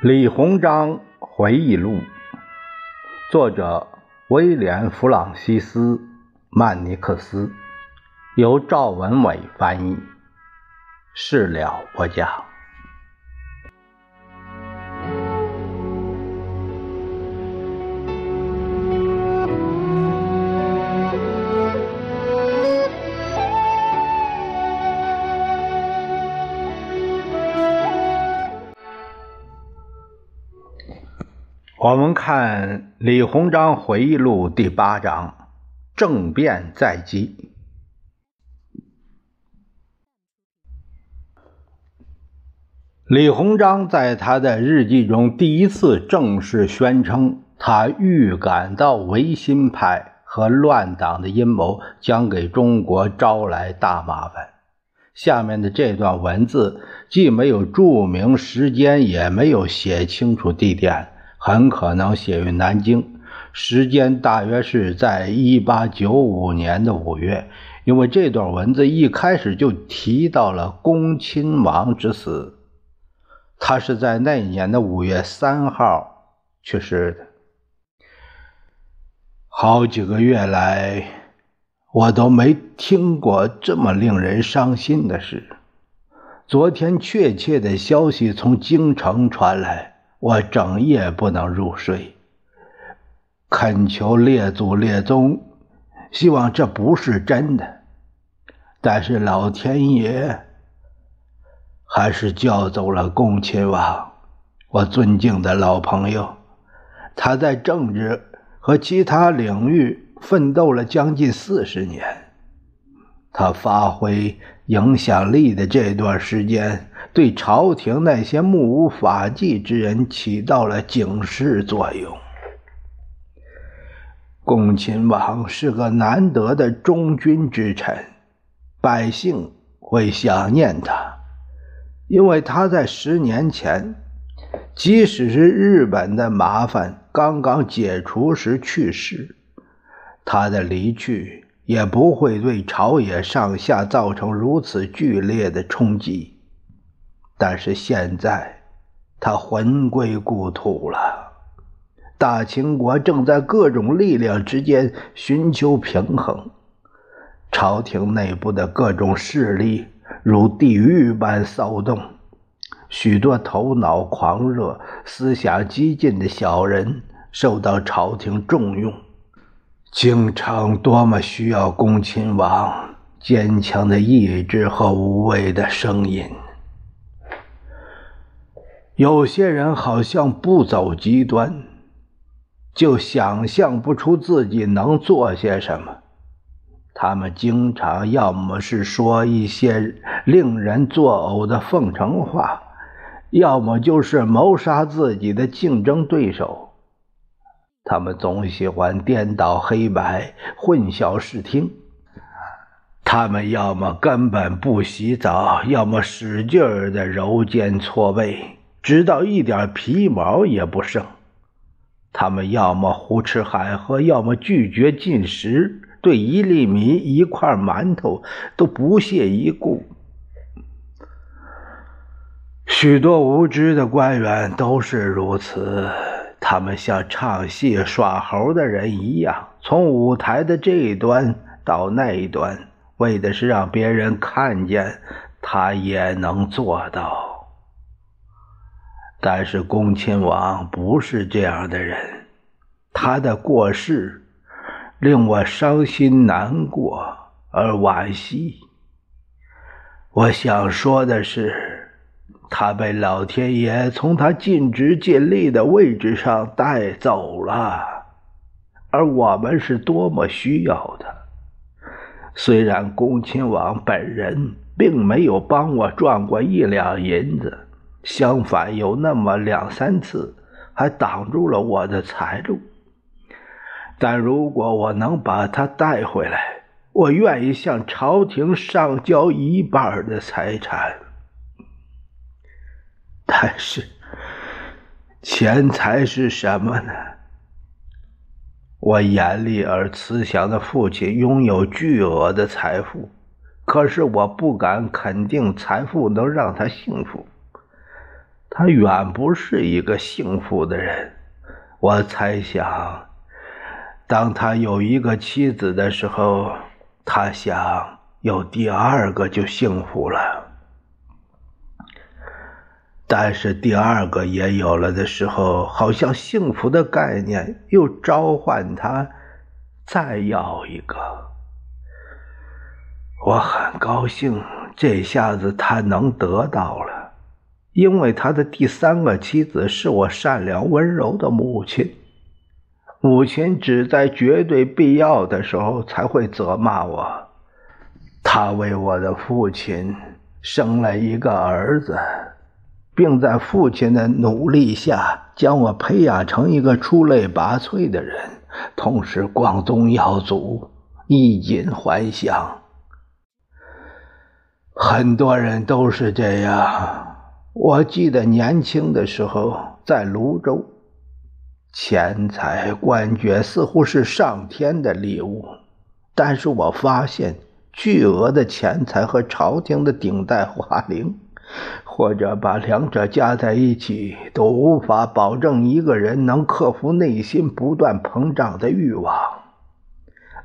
李鸿章回忆录，作者威廉·弗朗西斯·曼尼克斯，由赵文伟翻译，事了不讲。我们看李鸿章回忆录第八章：政变在即。李鸿章在他的日记中第一次正式宣称，他预感到维新派和乱党的阴谋将给中国招来大麻烦。下面的这段文字既没有注明时间，也没有写清楚地点。很可能写于南京，时间大约是在一八九五年的五月，因为这段文字一开始就提到了恭亲王之死，他是在那一年的五月三号去世的。好几个月来，我都没听过这么令人伤心的事。昨天，确切的消息从京城传来。我整夜不能入睡，恳求列祖列宗，希望这不是真的。但是老天爷还是叫走了恭亲王，我尊敬的老朋友。他在政治和其他领域奋斗了将近四十年，他发挥影响力的这段时间。对朝廷那些目无法纪之人起到了警示作用。恭亲王是个难得的忠君之臣，百姓会想念他，因为他在十年前，即使是日本的麻烦刚刚解除时去世，他的离去也不会对朝野上下造成如此剧烈的冲击。但是现在，他魂归故土了。大清国正在各种力量之间寻求平衡，朝廷内部的各种势力如地狱般骚动，许多头脑狂热、思想激进的小人受到朝廷重用。京城多么需要恭亲王坚强的意志和无畏的声音！有些人好像不走极端，就想象不出自己能做些什么。他们经常要么是说一些令人作呕的奉承话，要么就是谋杀自己的竞争对手。他们总喜欢颠倒黑白、混淆视听。他们要么根本不洗澡，要么使劲儿的揉肩搓背。直到一点皮毛也不剩，他们要么胡吃海喝，要么拒绝进食，对一粒米、一块馒头都不屑一顾。许多无知的官员都是如此，他们像唱戏耍猴的人一样，从舞台的这一端到那一端，为的是让别人看见他也能做到。但是恭亲王不是这样的人，他的过世令我伤心难过而惋惜。我想说的是，他被老天爷从他尽职尽力的位置上带走了，而我们是多么需要他。虽然恭亲王本人并没有帮我赚过一两银子。相反，有那么两三次还挡住了我的财路。但如果我能把他带回来，我愿意向朝廷上交一半的财产。但是，钱财是什么呢？我严厉而慈祥的父亲拥有巨额的财富，可是我不敢肯定财富能让他幸福。他远不是一个幸福的人。我猜想，当他有一个妻子的时候，他想有第二个就幸福了。但是第二个也有了的时候，好像幸福的概念又召唤他再要一个。我很高兴，这下子他能得到了，因为他的第三个妻子是我善良温柔的母亲。母亲只在绝对必要的时候才会责骂我。她为我的父亲生了一个儿子。并在父亲的努力下，将我培养成一个出类拔萃的人，同时光宗耀祖，衣锦还乡。很多人都是这样。我记得年轻的时候在泸州，钱财官爵似乎是上天的礼物，但是我发现巨额的钱财和朝廷的顶戴华陵。或者把两者加在一起，都无法保证一个人能克服内心不断膨胀的欲望。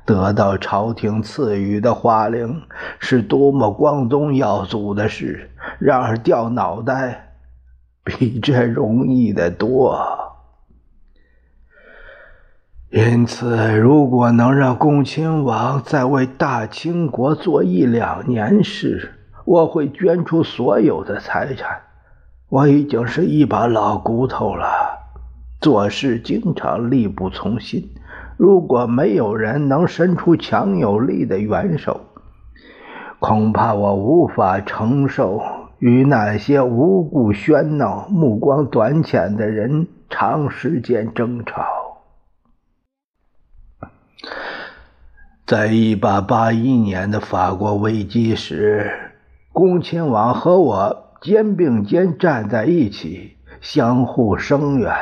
得到朝廷赐予的花翎是多么光宗耀祖的事，然而掉脑袋比这容易得多。因此，如果能让恭亲王再为大清国做一两年事，我会捐出所有的财产。我已经是一把老骨头了，做事经常力不从心。如果没有人能伸出强有力的援手，恐怕我无法承受与那些无故喧闹、目光短浅的人长时间争吵。在一八八一年的法国危机时。恭亲王和我肩并肩站在一起，相互声援。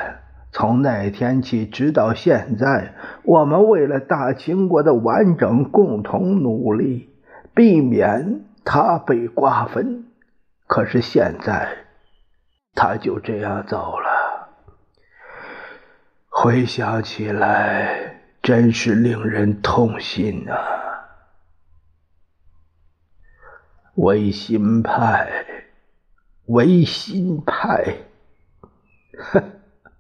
从那天起，直到现在，我们为了大清国的完整共同努力，避免他被瓜分。可是现在，他就这样走了。回想起来，真是令人痛心啊！维新派，维新派，哼，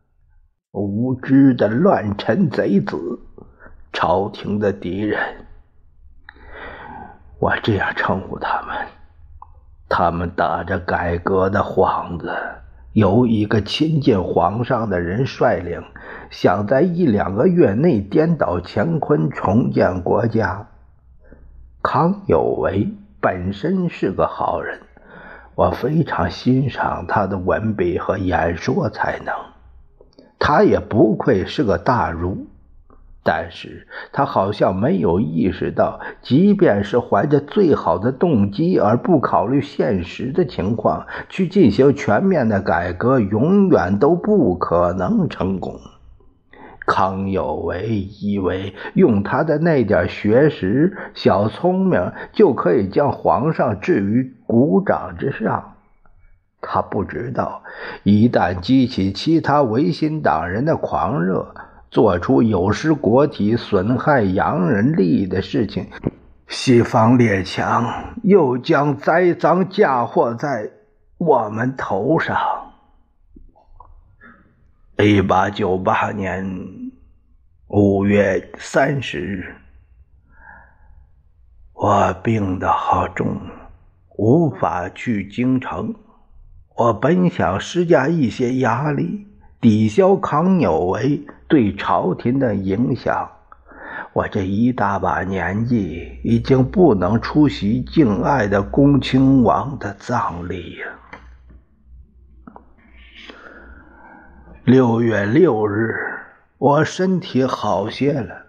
无知的乱臣贼子，朝廷的敌人，我这样称呼他们。他们打着改革的幌子，由一个亲近皇上的人率领，想在一两个月内颠倒乾坤，重建国家。康有为。本身是个好人，我非常欣赏他的文笔和演说才能。他也不愧是个大儒，但是他好像没有意识到，即便是怀着最好的动机而不考虑现实的情况去进行全面的改革，永远都不可能成功。康有为以为用他的那点学识、小聪明就可以将皇上置于股掌之上。他不知道，一旦激起其他维新党人的狂热，做出有失国体、损害洋人利益的事情，西方列强又将栽赃嫁祸在我们头上。一八九八年五月三十日，我病得好重，无法去京城。我本想施加一些压力，抵消康有为对朝廷的影响。我这一大把年纪，已经不能出席敬爱的恭亲王的葬礼了。六月六日，我身体好些了，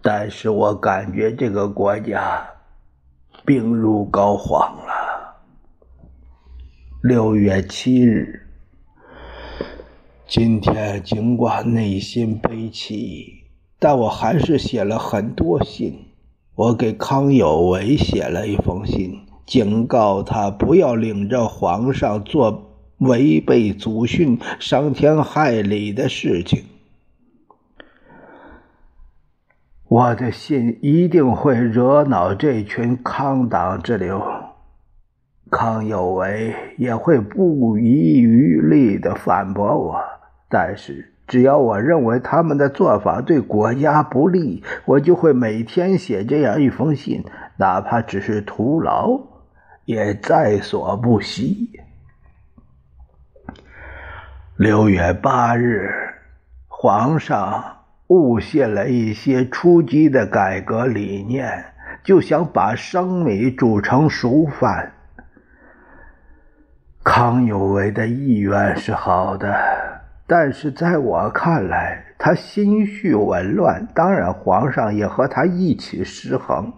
但是我感觉这个国家病入膏肓了。六月七日，今天尽管内心悲戚，但我还是写了很多信。我给康有为写了一封信，警告他不要领着皇上做。违背祖训、伤天害理的事情。我的信一定会惹恼这群康党之流，康有为也会不遗余力的反驳我。但是，只要我认为他们的做法对国家不利，我就会每天写这样一封信，哪怕只是徒劳，也在所不惜。六月八日，皇上。误信了一些初级的改革理念，就想把生米煮成熟饭。康有为的意愿是好的，但是在我看来，他心绪紊乱。当然，皇上也和他一起失衡。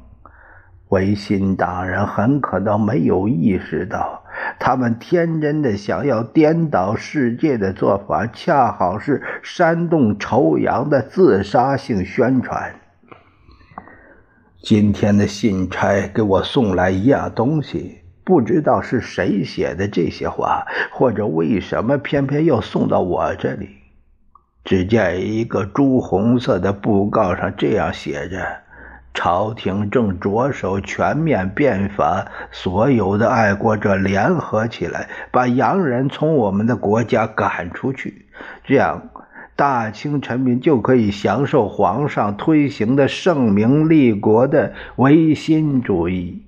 维新党人很可能没有意识到。他们天真的想要颠倒世界的做法，恰好是煽动仇洋的自杀性宣传。今天的信差给我送来一样东西，不知道是谁写的这些话，或者为什么偏偏要送到我这里。只见一个朱红色的布告上这样写着。朝廷正着手全面变法，所有的爱国者联合起来，把洋人从我们的国家赶出去，这样大清臣民就可以享受皇上推行的圣明立国的维新主义。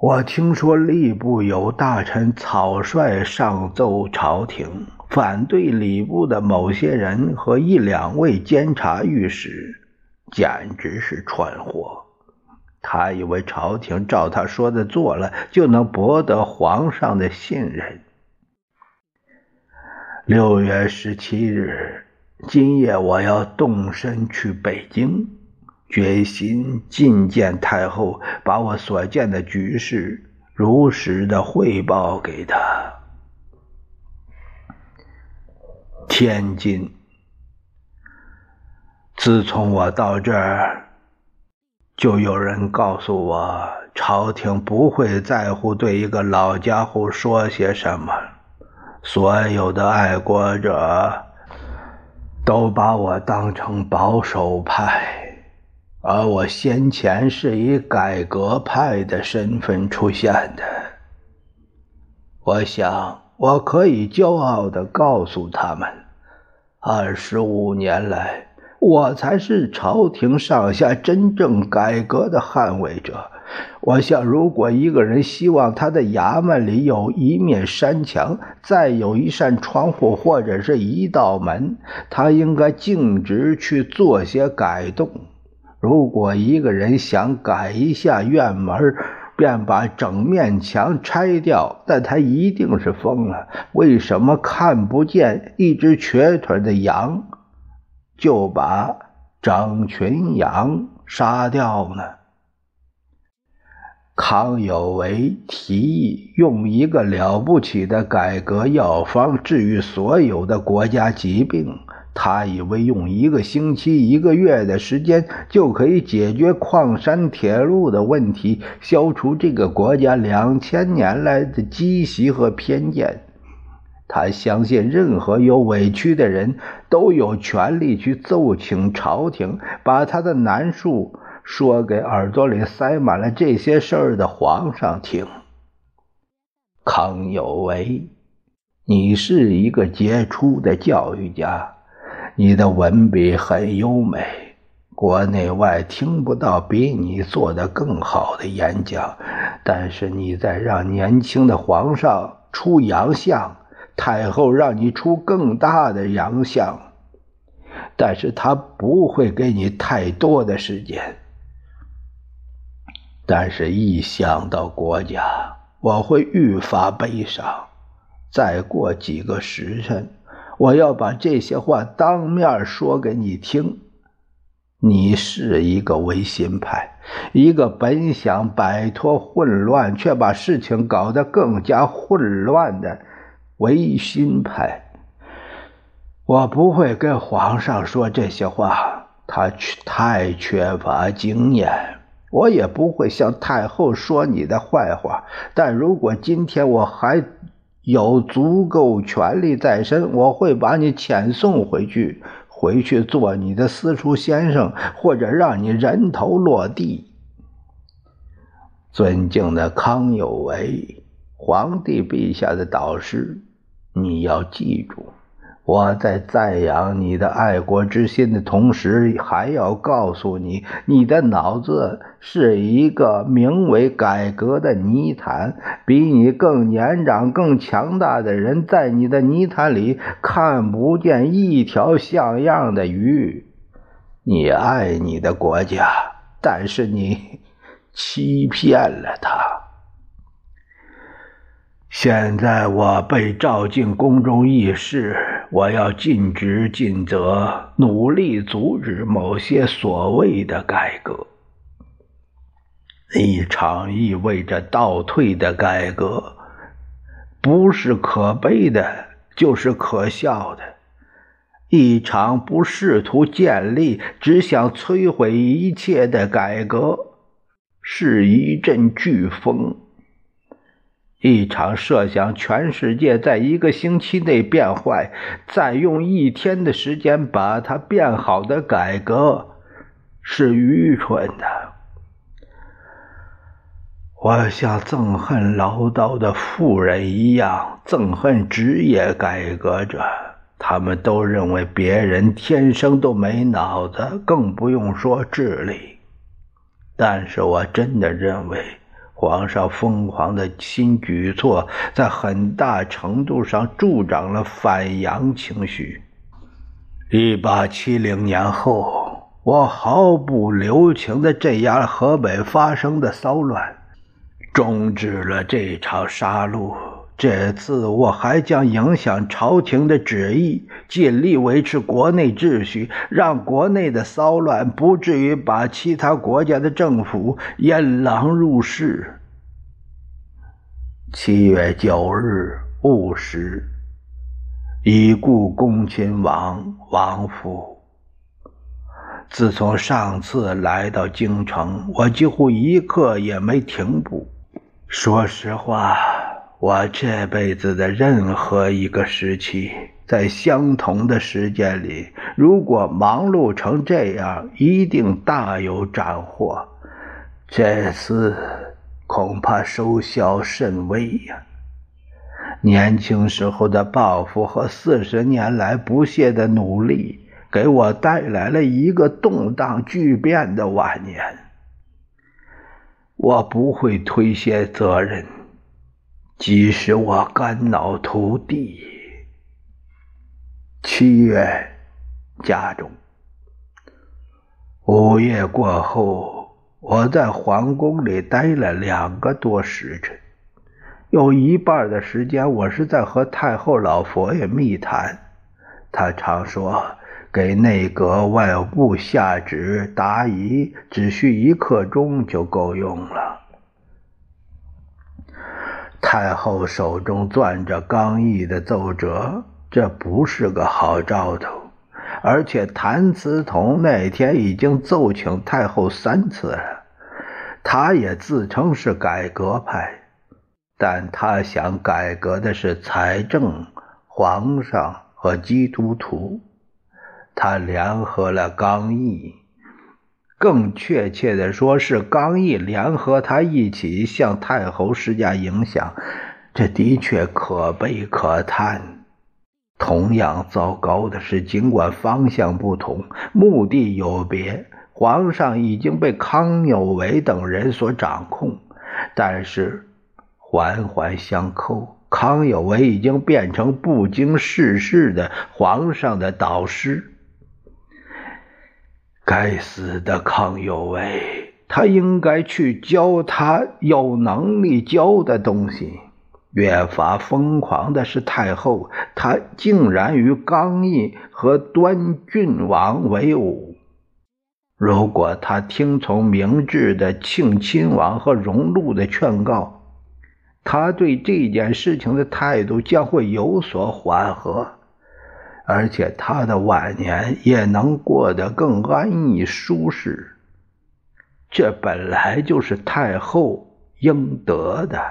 我听说吏部有大臣草率上奏朝廷，反对礼部的某些人和一两位监察御史。简直是蠢货！他以为朝廷照他说的做了，就能博得皇上的信任。六月十七日，今夜我要动身去北京，决心觐见太后，把我所见的局势如实的汇报给他。天津。自从我到这儿，就有人告诉我，朝廷不会在乎对一个老家伙说些什么。所有的爱国者都把我当成保守派，而我先前是以改革派的身份出现的。我想，我可以骄傲地告诉他们，二十五年来。我才是朝廷上下真正改革的捍卫者。我想，如果一个人希望他的衙门里有一面山墙，再有一扇窗户或者是一道门，他应该径直去做些改动。如果一个人想改一下院门，便把整面墙拆掉，那他一定是疯了。为什么看不见一只瘸腿的羊？就把张群羊杀掉呢。康有为提议用一个了不起的改革药方治愈所有的国家疾病，他以为用一个星期、一个月的时间就可以解决矿山铁路的问题，消除这个国家两千年来的积习和偏见。他相信，任何有委屈的人都有权利去奏请朝廷，把他的难处说给耳朵里塞满了这些事儿的皇上听。康有为，你是一个杰出的教育家，你的文笔很优美，国内外听不到比你做的更好的演讲。但是你在让年轻的皇上出洋相。太后让你出更大的洋相，但是她不会给你太多的时间。但是，一想到国家，我会愈发悲伤。再过几个时辰，我要把这些话当面说给你听。你是一个维新派，一个本想摆脱混乱，却把事情搞得更加混乱的。维新派，我不会跟皇上说这些话，他太缺乏经验。我也不会向太后说你的坏话。但如果今天我还有足够权力在身，我会把你遣送回去，回去做你的私塾先生，或者让你人头落地。尊敬的康有为，皇帝陛下的导师，你要记住。我在赞扬你的爱国之心的同时，还要告诉你，你的脑子是一个名为改革的泥潭。比你更年长、更强大的人，在你的泥潭里看不见一条像样的鱼。你爱你的国家，但是你欺骗了他。现在我被召进宫中议事，我要尽职尽责，努力阻止某些所谓的改革。一场意味着倒退的改革，不是可悲的，就是可笑的；一场不试图建立，只想摧毁一切的改革，是一阵飓风。一场设想全世界在一个星期内变坏，再用一天的时间把它变好的改革，是愚蠢的。我像憎恨唠叨的妇人一样憎恨职业改革者，他们都认为别人天生都没脑子，更不用说智力。但是我真的认为。皇上疯狂的新举措，在很大程度上助长了反洋情绪。一八七零年后，我毫不留情地镇压了河北发生的骚乱，终止了这场杀戮。这次我还将影响朝廷的旨意，尽力维持国内秩序，让国内的骚乱不至于把其他国家的政府引狼入室。七月九日戊时，已故恭亲王王府。自从上次来到京城，我几乎一刻也没停步。说实话。我这辈子的任何一个时期，在相同的时间里，如果忙碌成这样，一定大有斩获。这次恐怕收效甚微呀！年轻时候的抱负和四十年来不懈的努力，给我带来了一个动荡巨变的晚年。我不会推卸责任。即使我肝脑涂地，七月家中，午夜过后，我在皇宫里待了两个多时辰，有一半的时间我是在和太后老佛爷密谈。他常说，给内阁外务部下旨答疑，只需一刻钟就够用了。太后手中攥着刚毅的奏折，这不是个好兆头。而且谭嗣同那天已经奏请太后三次了，他也自称是改革派，但他想改革的是财政、皇上和基督徒，他联合了刚毅。更确切的说，是刚毅联合他一起向太后施加影响，这的确可悲可叹。同样糟糕的是，尽管方向不同，目的有别，皇上已经被康有为等人所掌控，但是环环相扣，康有为已经变成不经世事的皇上的导师。该死的康有为，他应该去教他有能力教的东西。越发疯狂的是太后，她竟然与刚毅和端郡王为伍。如果他听从明智的庆亲王和荣禄的劝告，他对这件事情的态度将会有所缓和。而且他的晚年也能过得更安逸舒适，这本来就是太后应得的。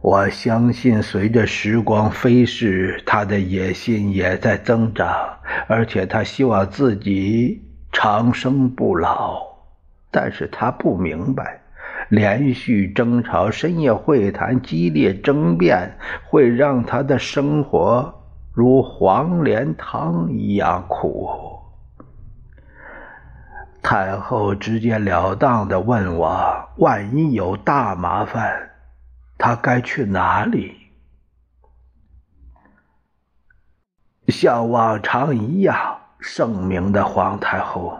我相信，随着时光飞逝，他的野心也在增长，而且他希望自己长生不老。但是他不明白，连续争吵、深夜会谈、激烈争辩，会让他的生活如黄连汤一样苦。太后直截了当地问我：“万一有大麻烦？”他该去哪里？像往常一样，圣明的皇太后。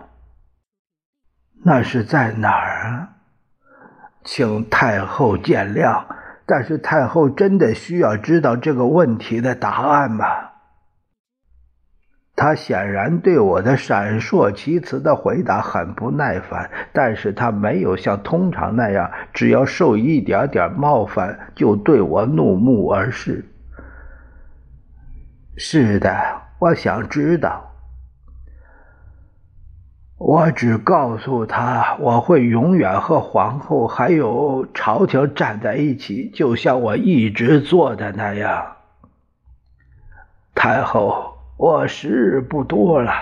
那是在哪儿啊？请太后见谅，但是太后真的需要知道这个问题的答案吗？他显然对我的闪烁其词的回答很不耐烦，但是他没有像通常那样，只要受一点点冒犯就对我怒目而视。是的，我想知道。我只告诉他，我会永远和皇后还有朝廷站在一起，就像我一直做的那样。太后。我时日不多了，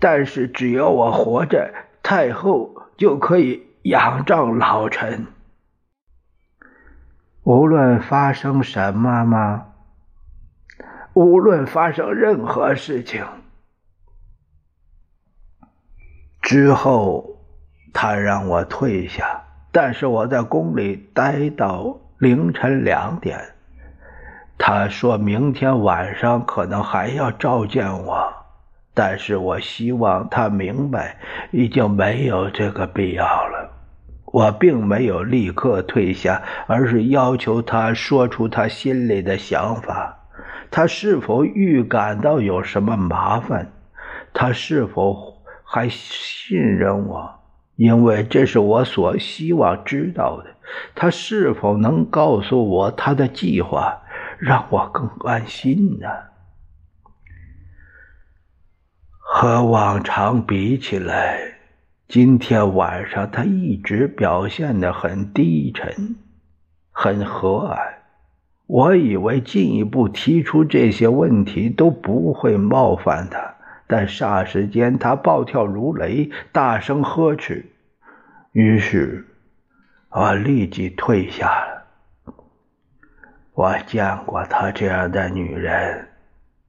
但是只要我活着，太后就可以仰仗老臣。无论发生什么吗？无论发生任何事情，之后他让我退下，但是我在宫里待到凌晨两点。他说明天晚上可能还要召见我，但是我希望他明白已经没有这个必要了。我并没有立刻退下，而是要求他说出他心里的想法。他是否预感到有什么麻烦？他是否还信任我？因为这是我所希望知道的。他是否能告诉我他的计划？让我更安心呢。和往常比起来，今天晚上他一直表现得很低沉，很和蔼。我以为进一步提出这些问题都不会冒犯他，但霎时间他暴跳如雷，大声呵斥。于是，我立即退下了。我见过她这样的女人，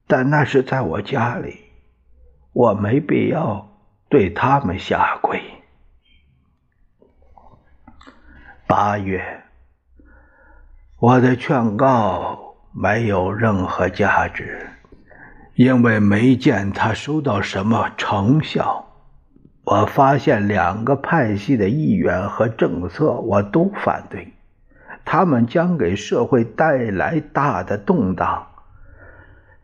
但那是在我家里，我没必要对他们下跪。八月，我的劝告没有任何价值，因为没见他收到什么成效。我发现两个派系的议员和政策，我都反对。他们将给社会带来大的动荡，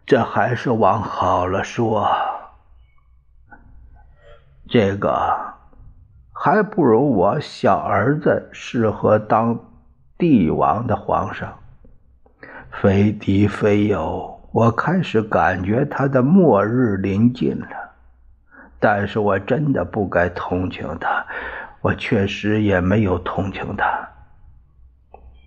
这还是往好了说。这个还不如我小儿子适合当帝王的皇上。非敌非友，我开始感觉他的末日临近了。但是我真的不该同情他，我确实也没有同情他。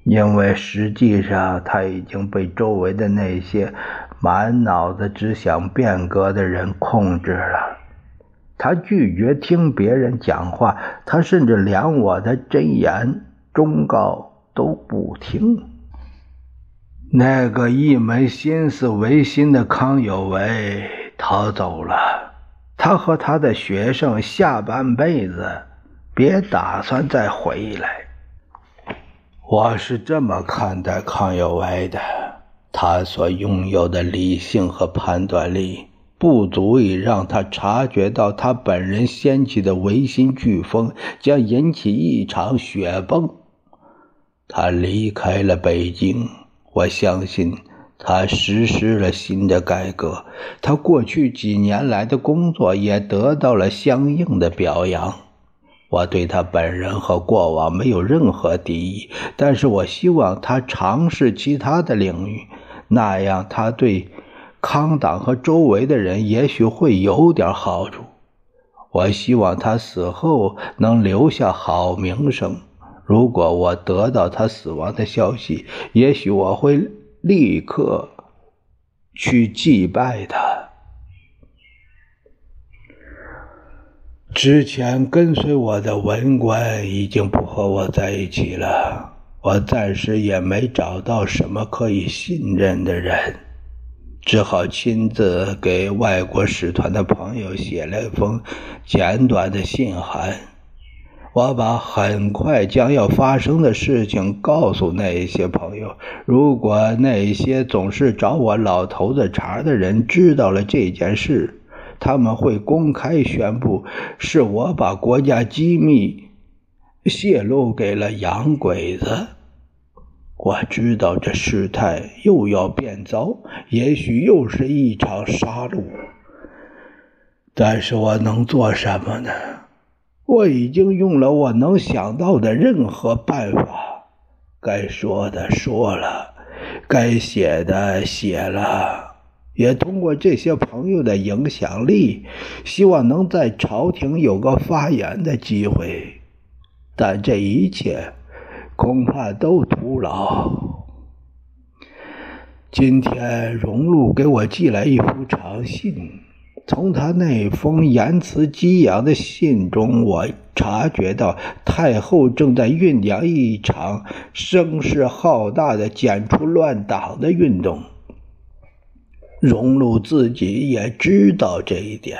因为实际上他已经被周围的那些满脑子只想变革的人控制了。他拒绝听别人讲话，他甚至连我的真言忠告都不听。那个一门心思维新的康有为逃走了，他和他的学生下半辈子别打算再回来。我是这么看待康有为的：他所拥有的理性和判断力，不足以让他察觉到他本人掀起的维新飓风将引起一场雪崩。他离开了北京，我相信他实施了新的改革。他过去几年来的工作也得到了相应的表扬。我对他本人和过往没有任何敌意，但是我希望他尝试其他的领域，那样他对康党和周围的人也许会有点好处。我希望他死后能留下好名声，如果我得到他死亡的消息，也许我会立刻去祭拜他。之前跟随我的文官已经不和我在一起了，我暂时也没找到什么可以信任的人，只好亲自给外国使团的朋友写了一封简短的信函。我把很快将要发生的事情告诉那些朋友。如果那些总是找我老头子茬的人知道了这件事，他们会公开宣布是我把国家机密泄露给了洋鬼子。我知道这事态又要变糟，也许又是一场杀戮。但是我能做什么呢？我已经用了我能想到的任何办法，该说的说了，该写的写了，也通过这些朋友的影响力，希望能在朝廷有个发言的机会。但这一切恐怕都徒劳。今天荣禄给我寄来一封长信。从他那封言辞激扬的信中，我察觉到太后正在酝酿一场声势浩大的剪除乱党的运动。荣禄自己也知道这一点，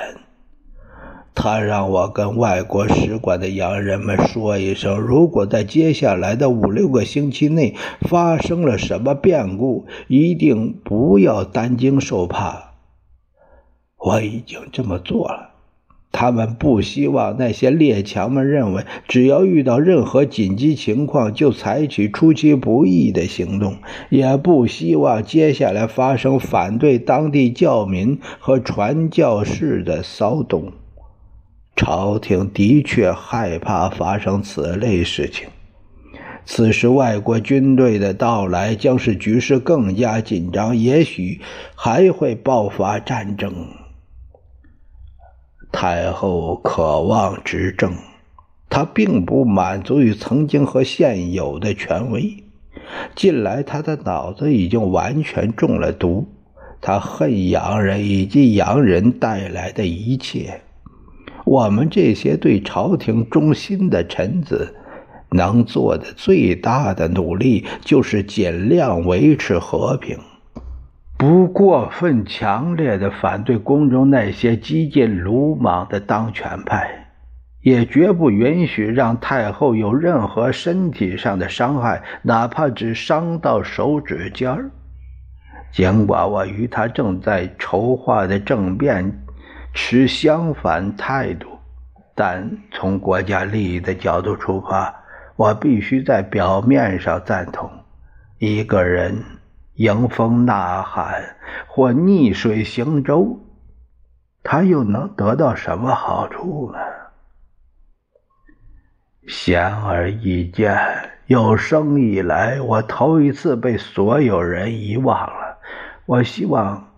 他让我跟外国使馆的洋人们说一声：如果在接下来的五六个星期内发生了什么变故，一定不要担惊受怕。我已经这么做了。他们不希望那些列强们认为，只要遇到任何紧急情况就采取出其不意的行动，也不希望接下来发生反对当地教民和传教士的骚动。朝廷的确害怕发生此类事情。此时，外国军队的到来将使局势更加紧张，也许还会爆发战争。太后渴望执政，她并不满足于曾经和现有的权威。近来，她的脑子已经完全中了毒。她恨洋人以及洋人带来的一切。我们这些对朝廷忠心的臣子，能做的最大的努力，就是尽量维持和平。不过分强烈的反对宫中那些激进鲁莽的当权派，也绝不允许让太后有任何身体上的伤害，哪怕只伤到手指尖儿。尽管我与他正在筹划的政变持相反态度，但从国家利益的角度出发，我必须在表面上赞同一个人。迎风呐喊或逆水行舟，他又能得到什么好处呢？显而易见，有生以来，我头一次被所有人遗忘了。我希望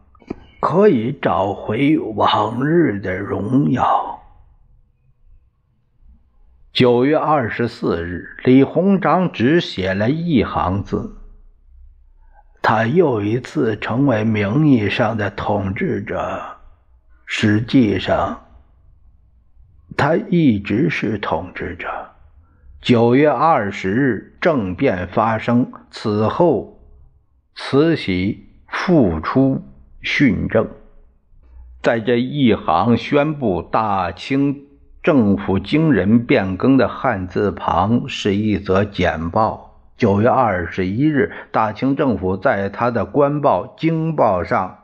可以找回往日的荣耀。九月二十四日，李鸿章只写了一行字。他又一次成为名义上的统治者，实际上，他一直是统治者。九月二十日，政变发生，此后，慈禧复出训政。在这一行宣布大清政府惊人变更的汉字旁，是一则简报。九月二十一日，大清政府在他的官报《京报》上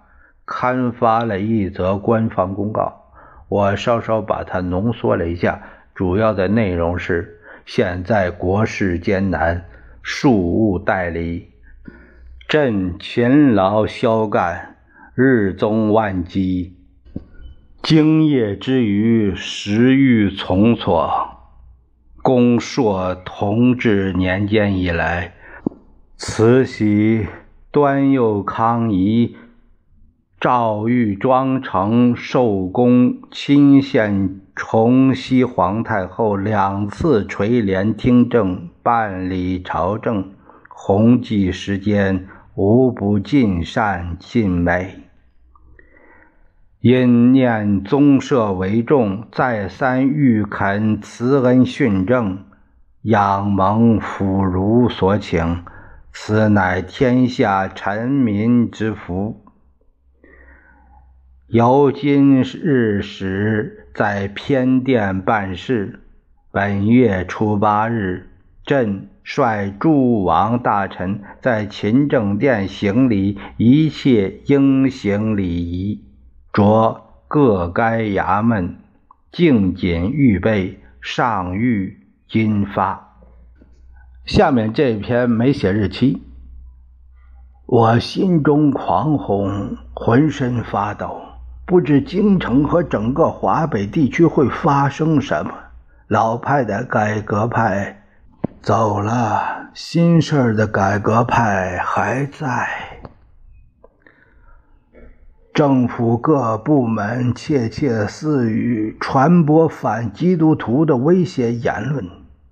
刊发了一则官方公告。我稍稍把它浓缩了一下，主要的内容是：现在国事艰难，庶务待离，朕勤劳消干，日综万机，精业之余，时欲从错。公朔同治年间以来，慈禧、端佑康仪、赵玉庄成寿宫亲献崇熙皇太后两次垂帘听政，办理朝政，弘济时间无不尽善尽美。因念宗社为重，再三欲恳慈恩训政，仰蒙辅儒所请，此乃天下臣民之福。由今日始在偏殿办事。本月初八日，朕率诸王大臣在勤政殿行礼，一切应行礼仪，着各该衙门敬谨预备，上谕今发。下面这篇没写日期，我心中狂轰，浑身发抖。不知京城和整个华北地区会发生什么。老派的改革派走了，新式的改革派还在。政府各部门窃窃私语，传播反基督徒的威胁言论。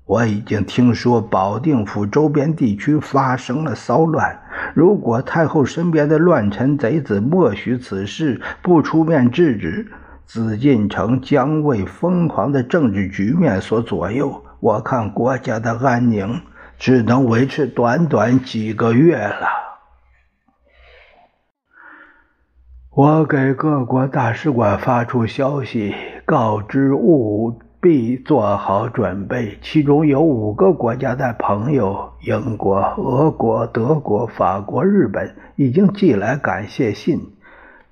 我已经听说保定府周边地区发生了骚乱。如果太后身边的乱臣贼子默许此事，不出面制止，紫禁城将为疯狂的政治局面所左右。我看国家的安宁只能维持短短几个月了。我给各国大使馆发出消息，告知务。必做好准备。其中有五个国家的朋友：英国、俄国、德国、法国、日本，已经寄来感谢信。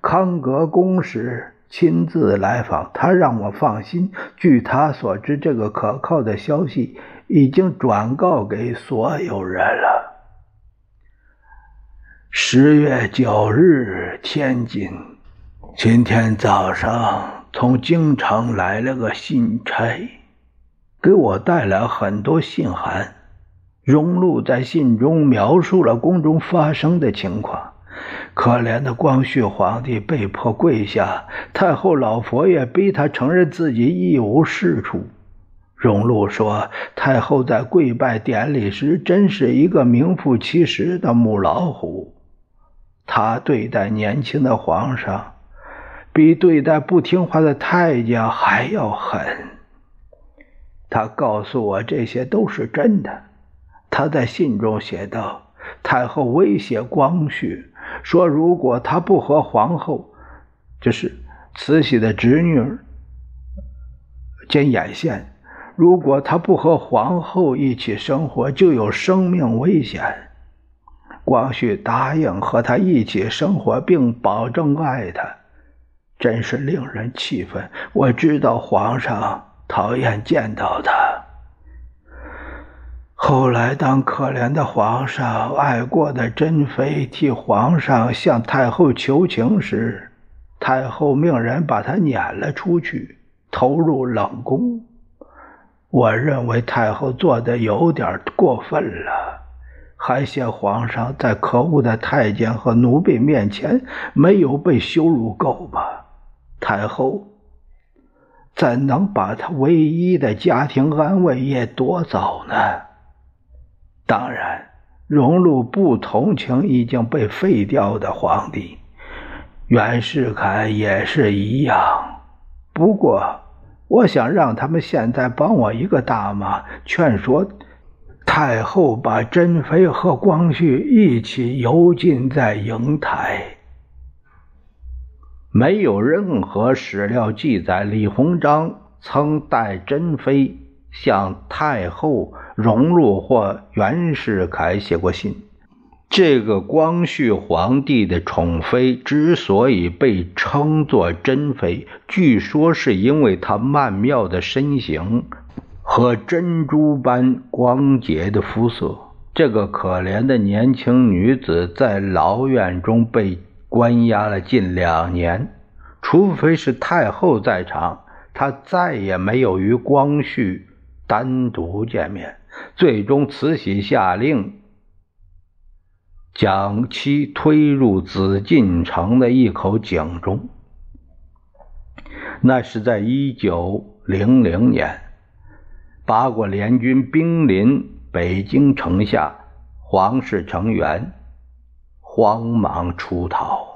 康格公使亲自来访，他让我放心。据他所知，这个可靠的消息已经转告给所有人了。十月九日，天津。今天早上。从京城来了个信差，给我带来很多信函。荣禄在信中描述了宫中发生的情况。可怜的光绪皇帝被迫跪下，太后老佛爷逼他承认自己一无是处。荣禄说，太后在跪拜典礼时真是一个名副其实的母老虎。他对待年轻的皇上。比对待不听话的太监还要狠。他告诉我这些都是真的。他在信中写道：“太后威胁光绪，说如果他不和皇后，就是慈禧的侄女兼眼线，如果他不和皇后一起生活，就有生命危险。”光绪答应和他一起生活，并保证爱他。真是令人气愤！我知道皇上讨厌见到他。后来，当可怜的皇上爱过的珍妃替皇上向太后求情时，太后命人把她撵了出去，投入冷宫。我认为太后做的有点过分了，还嫌皇上在可恶的太监和奴婢面前没有被羞辱够吧？太后怎能把他唯一的家庭安慰也夺走呢？当然，荣禄不同情已经被废掉的皇帝，袁世凯也是一样。不过，我想让他们现在帮我一个大忙，劝说太后把珍妃和光绪一起游禁在瀛台。没有任何史料记载李鸿章曾带珍妃向太后、荣禄或袁世凯写过信。这个光绪皇帝的宠妃之所以被称作珍妃，据说是因为她曼妙的身形和珍珠般光洁的肤色。这个可怜的年轻女子在牢院中被。关押了近两年，除非是太后在场，她再也没有与光绪单独见面。最终，慈禧下令将其推入紫禁城的一口井中。那是在一九零零年，八国联军兵临北京城下，皇室成员慌忙出逃。